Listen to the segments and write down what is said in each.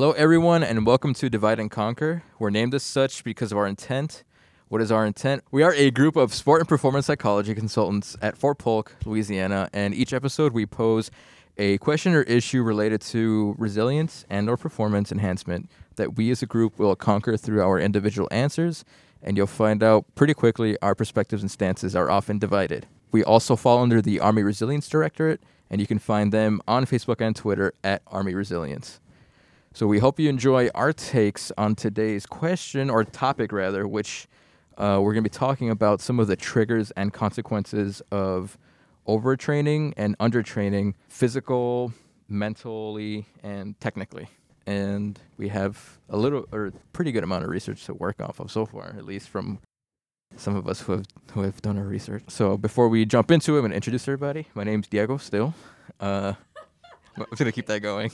Hello, everyone, and welcome to Divide and Conquer. We're named as such because of our intent. What is our intent? We are a group of sport and performance psychology consultants at Fort Polk, Louisiana, and each episode we pose a question or issue related to resilience and or performance enhancement that we as a group will conquer through our individual answers, and you'll find out pretty quickly our perspectives and stances are often divided. We also fall under the Army Resilience Directorate, and you can find them on Facebook and Twitter at Army Resilience. So we hope you enjoy our takes on today's question or topic, rather, which uh, we're going to be talking about some of the triggers and consequences of overtraining and undertraining, physical, mentally, and technically. And we have a little or pretty good amount of research to work off of so far, at least from some of us who have who have done our research. So before we jump into it, I'm to introduce everybody. My name's Diego. Still, uh, I'm going to keep that going.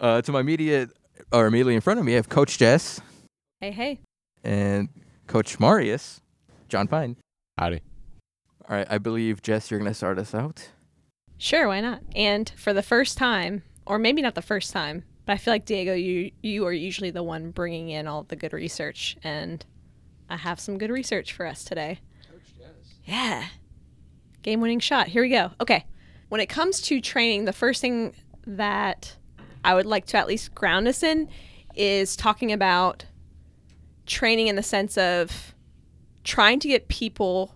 Uh, to my immediate or immediately in front of me, I have Coach Jess Hey, hey. and Coach Marius, John Pine. Howdy. All right, I believe Jess, you're going to start us out. Sure, why not? And for the first time, or maybe not the first time, but I feel like Diego, you you are usually the one bringing in all the good research, and I have some good research for us today. Coach Jess. Yeah, game-winning shot. Here we go. Okay, when it comes to training, the first thing that I would like to at least ground us in is talking about training in the sense of trying to get people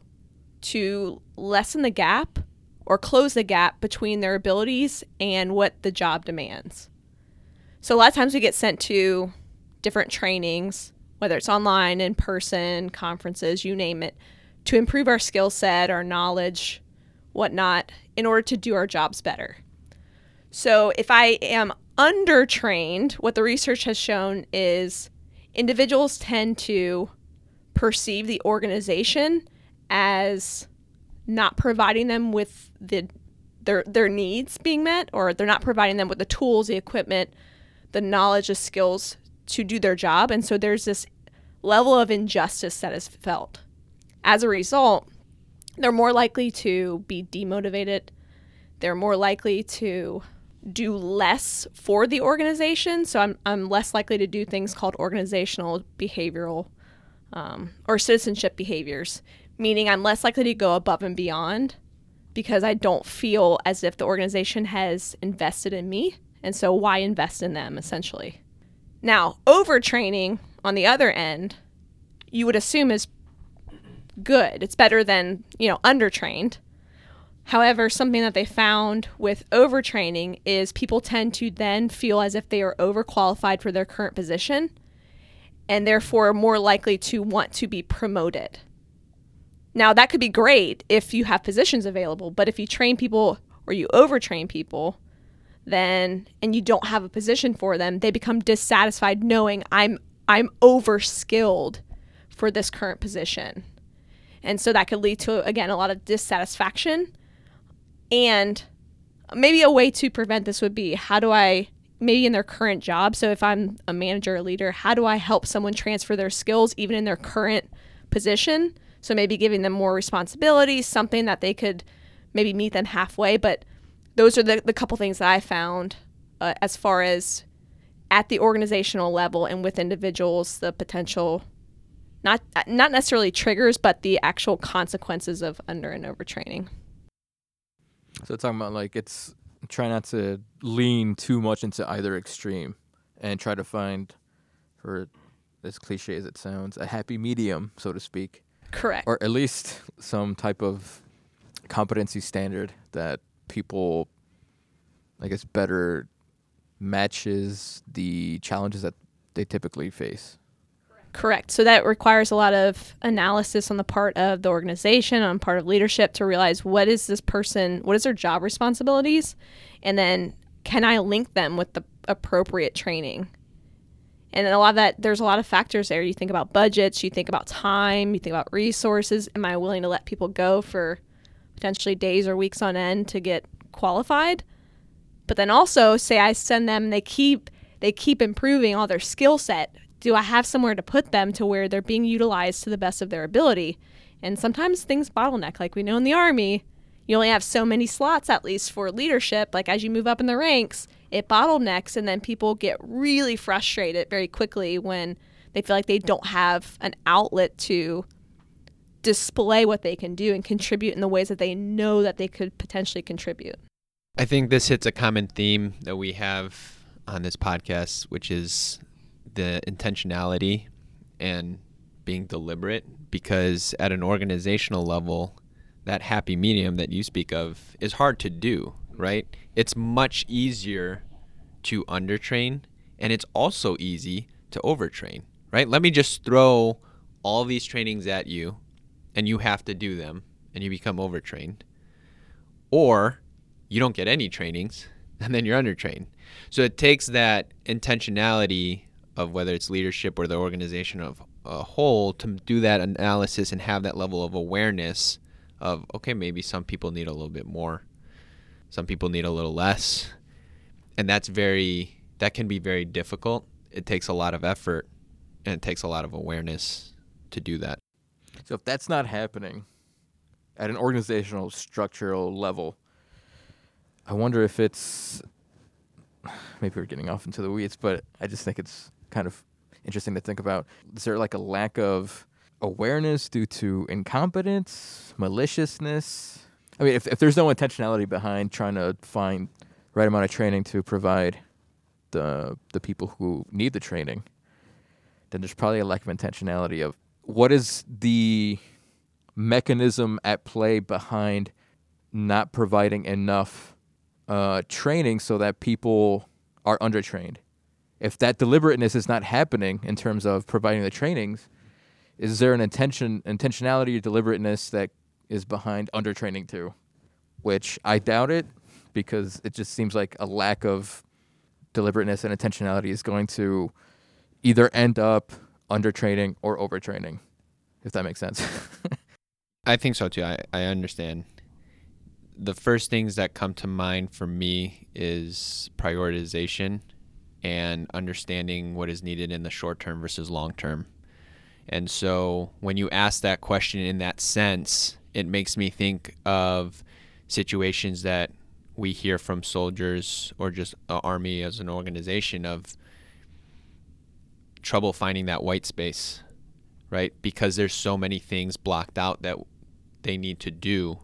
to lessen the gap or close the gap between their abilities and what the job demands. So a lot of times we get sent to different trainings, whether it's online, in person, conferences, you name it, to improve our skill set, our knowledge, whatnot, in order to do our jobs better. So if I am undertrained, what the research has shown is individuals tend to perceive the organization as not providing them with the their their needs being met or they're not providing them with the tools, the equipment, the knowledge, the skills to do their job and so there's this level of injustice that is felt. As a result, they're more likely to be demotivated. They're more likely to do less for the organization. So I'm, I'm less likely to do things called organizational behavioral um, or citizenship behaviors, meaning I'm less likely to go above and beyond because I don't feel as if the organization has invested in me. And so why invest in them essentially? Now, overtraining on the other end, you would assume is good. It's better than, you know, undertrained. However, something that they found with overtraining is people tend to then feel as if they are overqualified for their current position and therefore more likely to want to be promoted. Now, that could be great if you have positions available, but if you train people or you overtrain people, then and you don't have a position for them, they become dissatisfied knowing I'm I'm overskilled for this current position. And so that could lead to again a lot of dissatisfaction and maybe a way to prevent this would be how do I, maybe in their current job, so if I'm a manager or leader, how do I help someone transfer their skills even in their current position? So maybe giving them more responsibility, something that they could maybe meet them halfway. But those are the, the couple things that I found uh, as far as at the organizational level and with individuals, the potential not not necessarily triggers, but the actual consequences of under and overtraining. So talking about like it's try not to lean too much into either extreme and try to find for as cliche as it sounds, a happy medium, so to speak. Correct. Or at least some type of competency standard that people I guess better matches the challenges that they typically face. Correct. So that requires a lot of analysis on the part of the organization, on part of leadership to realize what is this person, what is their job responsibilities, and then can I link them with the appropriate training? And then a lot of that, there's a lot of factors there. You think about budgets, you think about time, you think about resources. Am I willing to let people go for potentially days or weeks on end to get qualified? But then also, say I send them, they keep they keep improving all their skill set do I have somewhere to put them to where they're being utilized to the best of their ability? And sometimes things bottleneck. Like we know in the Army, you only have so many slots at least for leadership. Like as you move up in the ranks, it bottlenecks, and then people get really frustrated very quickly when they feel like they don't have an outlet to display what they can do and contribute in the ways that they know that they could potentially contribute. I think this hits a common theme that we have on this podcast, which is the intentionality and being deliberate. Because at an organizational level, that happy medium that you speak of is hard to do, right? It's much easier to undertrain, and it's also easy to overtrain, right? Let me just throw all these trainings at you, and you have to do them, and you become overtrained. Or you don't get any trainings, and then you're undertrained. So it takes that intentionality of whether it's leadership or the organization of a whole to do that analysis and have that level of awareness of okay maybe some people need a little bit more. Some people need a little less. And that's very that can be very difficult. It takes a lot of effort and it takes a lot of awareness to do that. So if that's not happening at an organizational structural level, I wonder if it's maybe we're getting off into the weeds, but I just think it's kind of interesting to think about. Is there like a lack of awareness due to incompetence, maliciousness? I mean, if if there's no intentionality behind trying to find right amount of training to provide the the people who need the training, then there's probably a lack of intentionality of what is the mechanism at play behind not providing enough uh, training so that people are undertrained. If that deliberateness is not happening in terms of providing the trainings, is there an intention, intentionality or deliberateness that is behind undertraining too? Which I doubt it, because it just seems like a lack of deliberateness and intentionality is going to either end up undertraining or overtraining, if that makes sense. I think so too. I, I understand. The first things that come to mind for me is prioritization and understanding what is needed in the short term versus long term. And so when you ask that question in that sense, it makes me think of situations that we hear from soldiers or just army as an organization of trouble finding that white space, right? Because there's so many things blocked out that they need to do.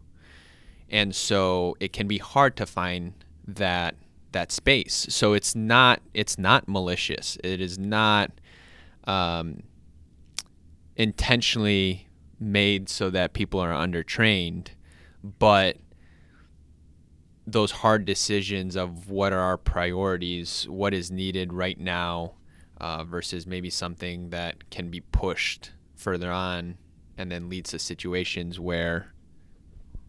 And so it can be hard to find that that space. So it's not it's not malicious. It is not um, intentionally made so that people are undertrained, but those hard decisions of what are our priorities, what is needed right now, uh, versus maybe something that can be pushed further on and then leads to situations where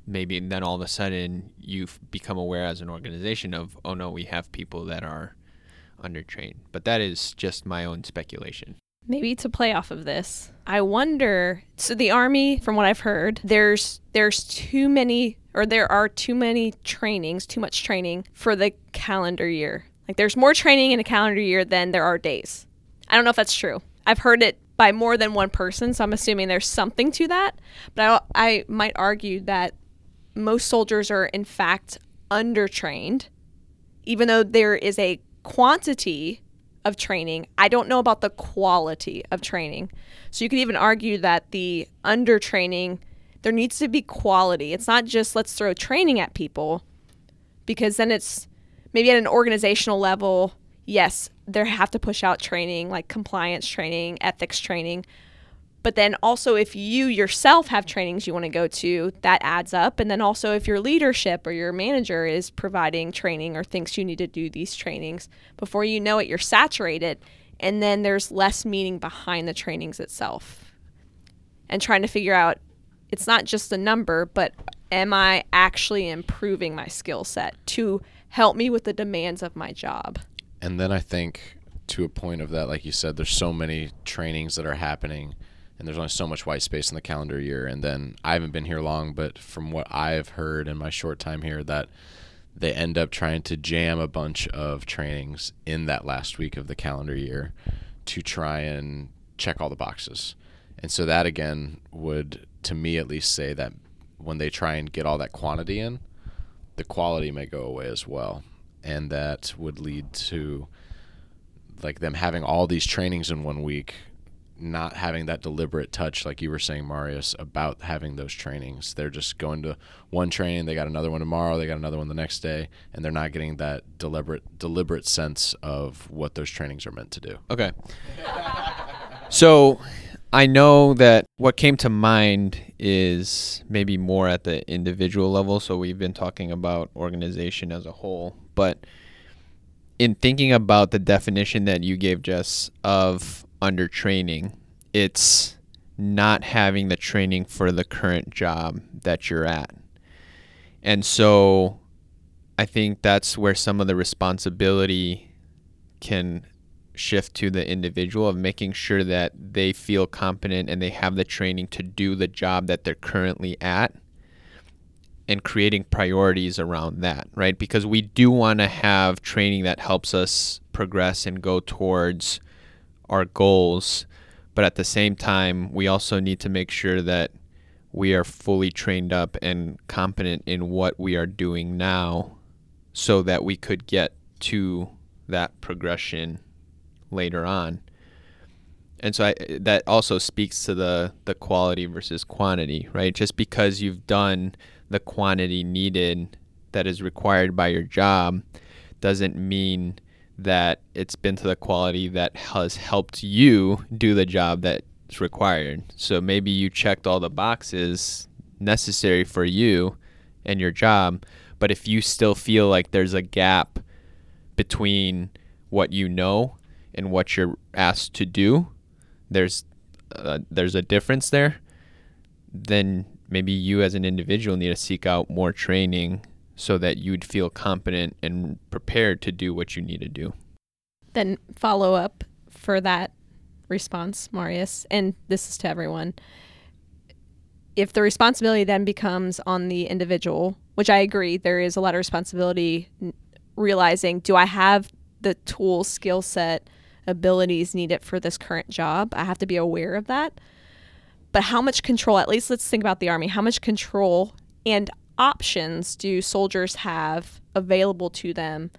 maybe then all of a sudden you've become aware as an organization of oh no we have people that are undertrained but that is just my own speculation Maybe to play off of this, I wonder. So the army, from what I've heard, there's there's too many, or there are too many trainings, too much training for the calendar year. Like there's more training in a calendar year than there are days. I don't know if that's true. I've heard it by more than one person, so I'm assuming there's something to that. But I, I might argue that most soldiers are in fact undertrained, even though there is a quantity of training. I don't know about the quality of training. So you could even argue that the undertraining, there needs to be quality. It's not just let's throw training at people, because then it's maybe at an organizational level, yes, they have to push out training like compliance training, ethics training. But then also, if you yourself have trainings you want to go to, that adds up. And then also, if your leadership or your manager is providing training or thinks you need to do these trainings, before you know it, you're saturated. And then there's less meaning behind the trainings itself. And trying to figure out it's not just a number, but am I actually improving my skill set to help me with the demands of my job? And then I think to a point of that, like you said, there's so many trainings that are happening and there's only so much white space in the calendar year. And then I haven't been here long, but from what I've heard in my short time here, that they end up trying to jam a bunch of trainings in that last week of the calendar year to try and check all the boxes. And so that again would, to me at least, say that when they try and get all that quantity in, the quality may go away as well. And that would lead to like them having all these trainings in one week, not having that deliberate touch, like you were saying, Marius, about having those trainings. They're just going to one training, they got another one tomorrow, they got another one the next day, and they're not getting that deliberate deliberate sense of what those trainings are meant to do. Okay. so I know that what came to mind is maybe more at the individual level. So we've been talking about organization as a whole, but in thinking about the definition that you gave, Jess, of under training, it's not having the training for the current job that you're at. And so I think that's where some of the responsibility can shift to the individual of making sure that they feel competent and they have the training to do the job that they're currently at and creating priorities around that, right? Because we do want to have training that helps us progress and go towards our goals, but at the same time, we also need to make sure that we are fully trained up and competent in what we are doing now so that we could get to that progression later on. And so I, that also speaks to the the quality versus quantity, right? Just because you've done the quantity needed that is required by your job doesn't mean that it's been to the quality that has helped you do the job that's required. So maybe you checked all the boxes necessary for you and your job, but if you still feel like there's a gap between what you know and what you're asked to do, there's uh, there's a difference there. Then maybe you as an individual need to seek out more training so that you'd feel competent and prepared to do what you need to do. Then follow up for that response, Marius, and this is to everyone. If the responsibility then becomes on the individual, which I agree, there is a lot of responsibility realizing do I have the tool, skill set, abilities needed for this current job? I have to be aware of that. But how much control, at least let's think about the Army, how much control and options do soldiers have available to them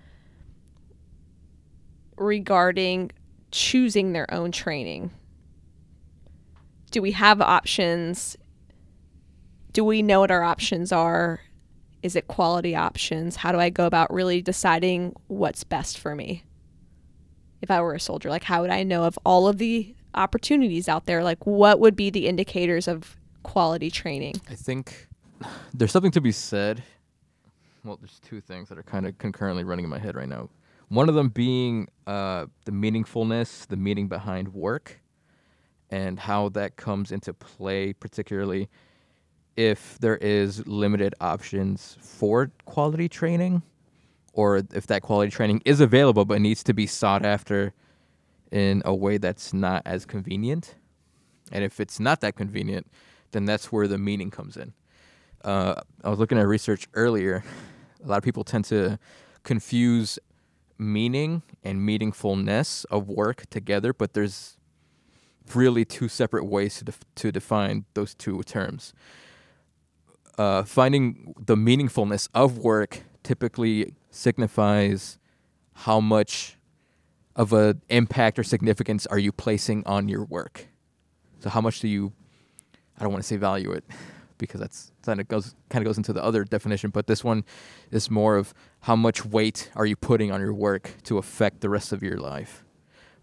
regarding choosing their own training? Do we have options? Do we know what our options are? Is it quality options? How do I go about really deciding what's best for me? If I were a soldier, like how would I know of all of the opportunities out there? Like what would be the indicators of quality training? I think there's something to be said. Well, there's two things that are kind of concurrently running in my head right now. One of them being uh, the meaningfulness, the meaning behind work, and how that comes into play, particularly if there is limited options for quality training, or if that quality training is available but needs to be sought after in a way that's not as convenient. And if it's not that convenient, then that's where the meaning comes in. Uh, I was looking at research earlier. A lot of people tend to confuse meaning and meaningfulness of work together, but there's really two separate ways to def- to define those two terms. Uh, finding the meaningfulness of work typically signifies how much of an impact or significance are you placing on your work. So how much do you? I don't want to say value it because that's kind of goes kind of goes into the other definition, but this one is more of how much weight are you putting on your work to affect the rest of your life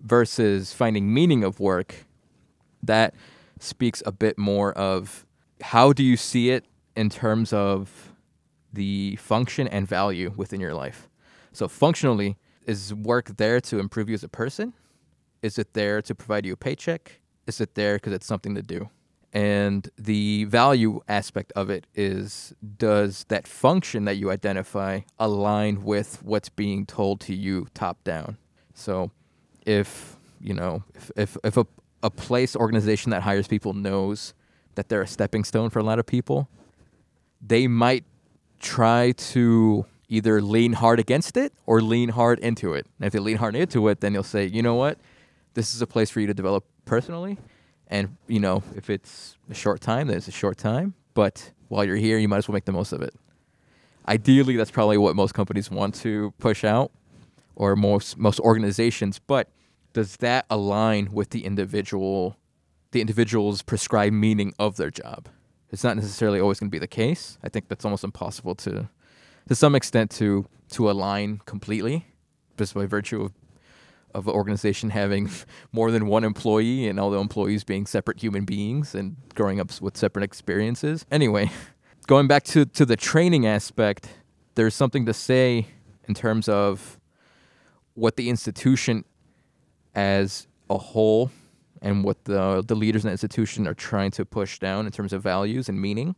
versus finding meaning of work that speaks a bit more of how do you see it in terms of the function and value within your life. So functionally, is work there to improve you as a person? Is it there to provide you a paycheck? Is it there because it's something to do? And the value aspect of it is does that function that you identify align with what's being told to you top down? So if, you know, if, if, if a, a place organization that hires people knows that they're a stepping stone for a lot of people, they might try to either lean hard against it or lean hard into it. And if they lean hard into it, then you'll say, you know what, this is a place for you to develop personally. And you know, if it's a short time, then it's a short time. But while you're here, you might as well make the most of it. Ideally, that's probably what most companies want to push out, or most most organizations. But does that align with the individual, the individual's prescribed meaning of their job? It's not necessarily always going to be the case. I think that's almost impossible to, to some extent, to to align completely, just by virtue of of an organization having more than one employee and all the employees being separate human beings and growing up with separate experiences. Anyway, going back to, to the training aspect, there's something to say in terms of what the institution as a whole and what the the leaders in the institution are trying to push down in terms of values and meaning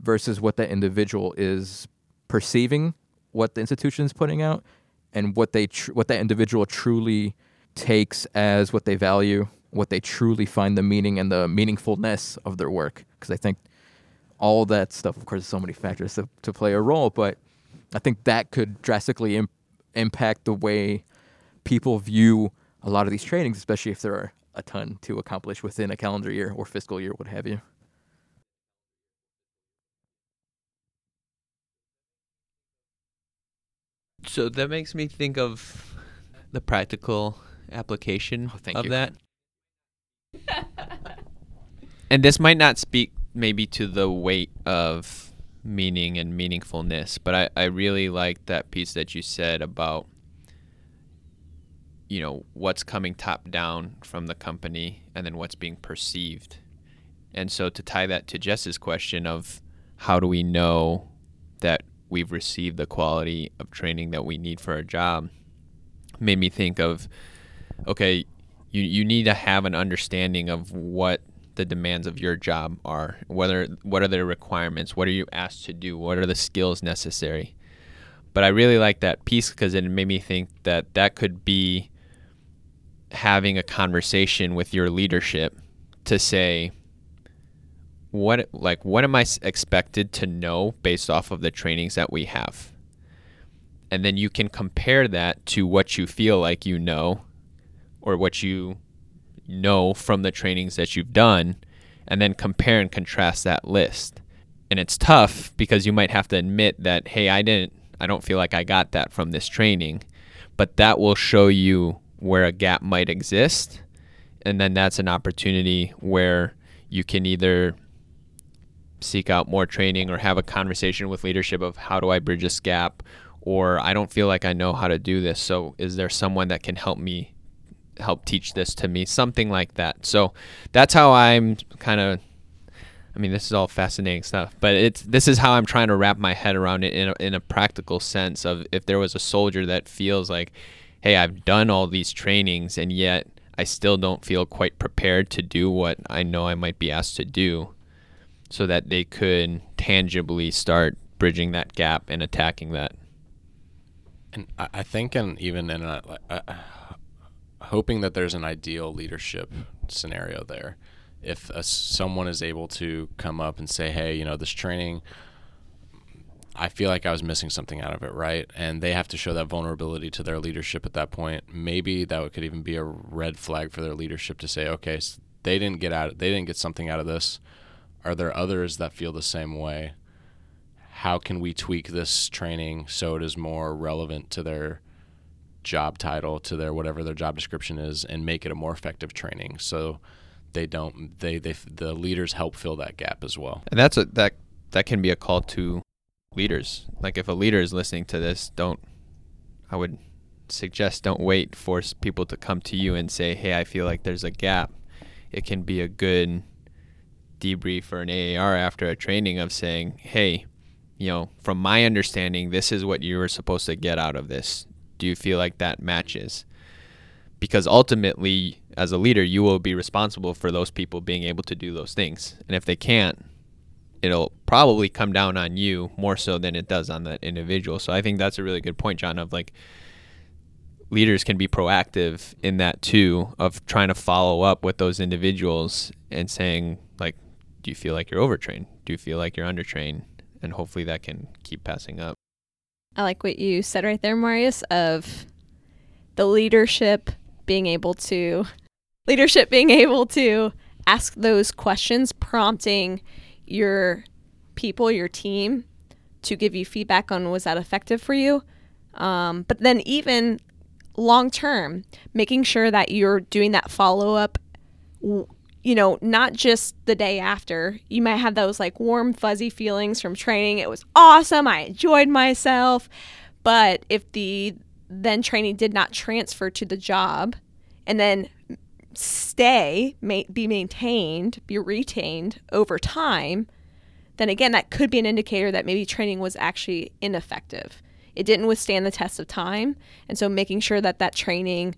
versus what that individual is perceiving what the institution is putting out and what they tr- what that individual truly takes as what they value, what they truly find the meaning and the meaningfulness of their work. Because I think all that stuff, of course, so many factors to, to play a role, but I think that could drastically Im- impact the way people view a lot of these trainings, especially if there are a ton to accomplish within a calendar year or fiscal year, what have you. So that makes me think of the practical application Oh, thank of you. that. and this might not speak maybe to the weight of meaning and meaningfulness, but I, I really like that piece that you said about you know what's coming top down from the company and then what's being perceived. And so to tie that to Jess's question of how do we know that we've received the quality of training that we need for our job made me think of okay you you need to have an understanding of what the demands of your job are. Whether what are the requirements? What are you asked to do? What are the skills necessary? But i really like that piece because it made me think that that could be having a conversation with your leadership to say what like what am I expected to know based off of the trainings that we have? And then you can compare that to what you feel like you know or what you know from the trainings that you've done and then compare and contrast that list. And it's tough because you might have to admit that hey, I didn't I don't feel like I got that from this training, but that will show you where a gap might exist. And then that's an opportunity where you can either seek out more training or have a conversation with leadership of how do I bridge this gap or I don't feel like I know how to do this. So is there someone that can help me help teach this to me? Something like that. So that's how I'm kind of I mean, this is all fascinating stuff, but it's this is how I'm trying to wrap my head around it in a, in a practical sense of if there was a soldier that feels like, hey, I've done all these trainings and yet I still don't feel quite prepared to do what I know I might be asked to do, so that they could tangibly start bridging that gap and attacking that. And I, think, and even in a, uh, hoping that there's an ideal leadership scenario there. If a, someone is able to come up and say, "Hey, you know, this training, I feel like I was missing something out of it, right?" And they have to show that vulnerability to their leadership at that point. Maybe that could even be a red flag for their leadership to say, "Okay, so they didn't get out, they didn't get something out of this. Are there others that feel the same way?" how can we tweak this training so it is more relevant to their job title to their whatever their job description is and make it a more effective training so they don't they they the leaders help fill that gap as well And that's a that that can be a call to leaders. Like if a leader is listening to this, don't I would suggest don't wait for people to come to you and say, "Hey, I feel like there's a gap." It can be a good debrief or an AAR after a training of saying, "Hey, you know, from my understanding, this is what you were supposed to get out of this. Do you feel like that matches?" Because ultimately, as a leader, you will be responsible for those people being able to do those things. And if they can't, it'll probably come down on you more so than it does on that individual. So I think that's a really good point, John, of like leaders can be proactive in that too, of trying to follow up with those individuals and saying, do you feel like you're overtrained? Do you feel like you're undertrained? And hopefully that can keep passing up. I like what you said right there, Marius, of the leadership being able to leadership being able to ask those questions, prompting your people, your team, to give you feedback on was that effective for you. Um, but then even long term, making sure that you're doing that follow up. You know, not just the day after. You might have those like warm, fuzzy feelings from training. It was awesome. I enjoyed myself. But if the then training did not transfer to the job and then stay, may, be maintained, be retained over time, then again, that could be an indicator that maybe training was actually ineffective. It didn't withstand the test of time. And so making sure that that training,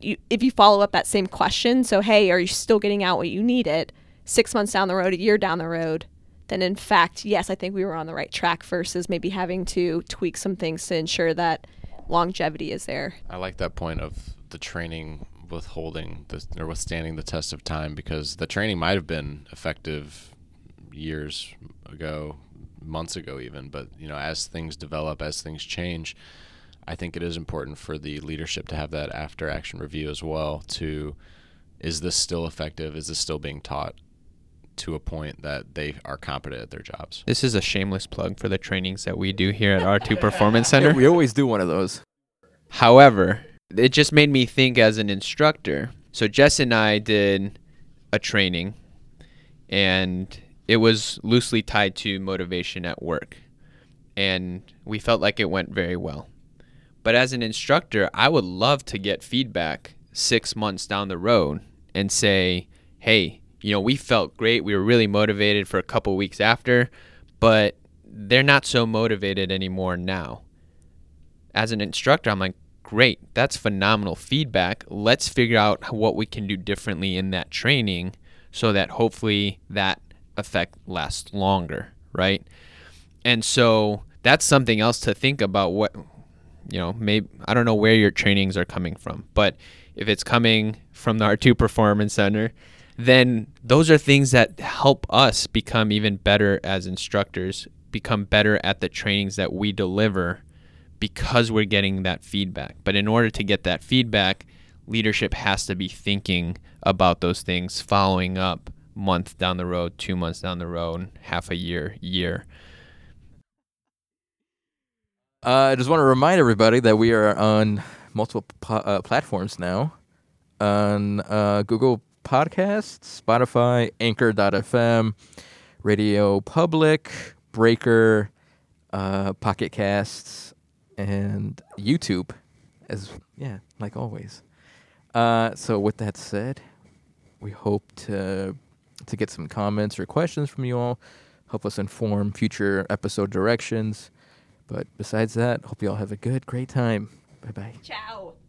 you, if you follow up that same question, so, hey, are you still getting out what you needed six months down the road, a year down the road? Then, in fact, yes, I think we were on the right track versus maybe having to tweak some things to ensure that longevity is there. I like that point of the training withholding the, or withstanding the test of time because the training might have been effective years ago, months ago even, but you know, as things develop, as things change, I think it is important for the leadership to have that after action review as well to is this still effective? Is this still being taught to a point that they are competent at their jobs? This is a shameless plug for the trainings that we do here at R2 Performance Center. Yeah, we always do one of those. However, it just made me think as an instructor. So Jess and I did a training and it was loosely tied to motivation at work. And we felt like it went very well. But as an instructor, I would love to get feedback six months down the road and say, hey, you know, we felt great. We were really motivated for a couple weeks after, but they're not so motivated anymore now. As an instructor, I'm like, great, that's phenomenal feedback. Let's figure out what we can do differently in that training so that hopefully that effect lasts longer, right? And so that's something else to think about what you know, maybe I don't know where your trainings are coming from, but if it's coming from the R2 Performance Center, then those are things that help us become even better as instructors, become better at the trainings that we deliver because we're getting that feedback. But in order to get that feedback, leadership has to be thinking about those things, following up month down the road, two months down the road, half a year, year. Uh, I just want to remind everybody that we are on multiple po- uh, platforms now on uh, Google Podcasts, Spotify, Anchor.fm, Radio Public, Breaker, uh, Pocket Casts, and YouTube. As yeah, like always. Uh, so with that said, we hope to to get some comments or questions from you all. Help us inform future episode directions. But besides that, hope you all have a good, great time. Bye bye. Ciao.